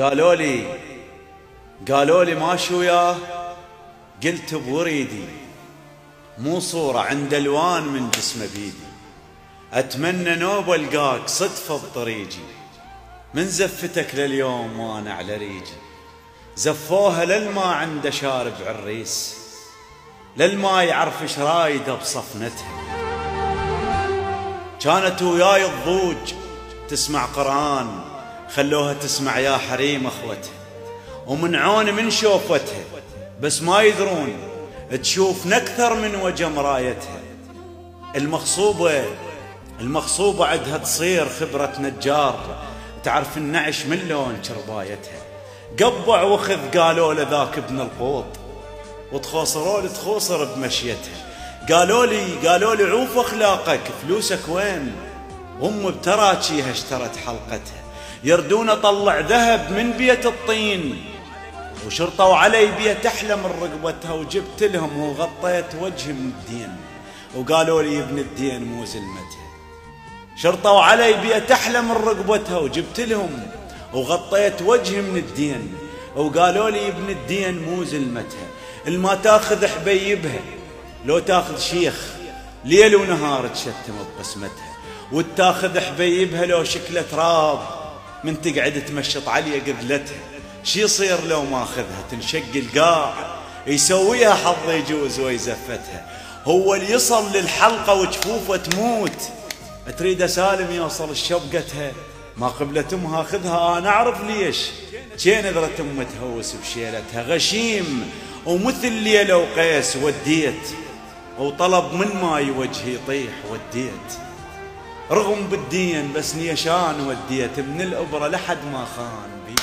قالوا لي قالوا لي ماشي وياه قلت بوريدي مو صورة عند ألوان من جسمه بيدي. أتمنى نوب القاك صدفة بطريقي. من زفتك لليوم وأنا على ريجي زفوها للما عنده شارب عريس للما يعرف إيش رايدة بصفنتها. كانت وياي الضوج تسمع قرآن خلوها تسمع يا حريم أخوتها. ومنعون من شوفتها بس ما يدرون تشوف أكثر من وجه مرايتها المخصوبة المخصوبة عندها تصير خبرة نجار تعرف النعش من لون شربايتها. قبع وخذ قالوا له ذاك ابن القوط وتخوصروا لي تخوصر بمشيتها. قالوا لي قالوا لي عوف أخلاقك فلوسك وين؟ أم بتراكيها اشترت حلقتها. يردون طلع ذهب من بيت الطين وشرطوا علي بيت أحلى من رقبتها وجبت لهم وغطيت وجهي من الدين. وقالوا لي ابن الدين مو زلمتها شرطوا علي بيت أحلى من رقبتها وجبت لهم وغطيت وجهي من الدين. وقالوا لي ابن الدين مو زلمتها الما تاخذ حبيبها لو تاخذ شيخ ليل ونهار تشتم بقسمتها وتاخذ حبيبها لو شكله تراب من تقعد تمشط علي قبلتها شي يصير لو ما اخذها تنشق القاع يسويها حظ يجوز ويزفتها. هو اللي يصل للحلقة وجفوفه تموت. تريد سالم يوصل الشبقتها ما قبلت امها خذها أنا أعرف ليش. شي نذرة ام تهوس بشيلتها غشيم ومثل ليلة وقيس وديت. وطلب من ماي وجهي يطيح وديت. رغم بالدين بس نيشان وديت من الأبرة لحد ما خان بي.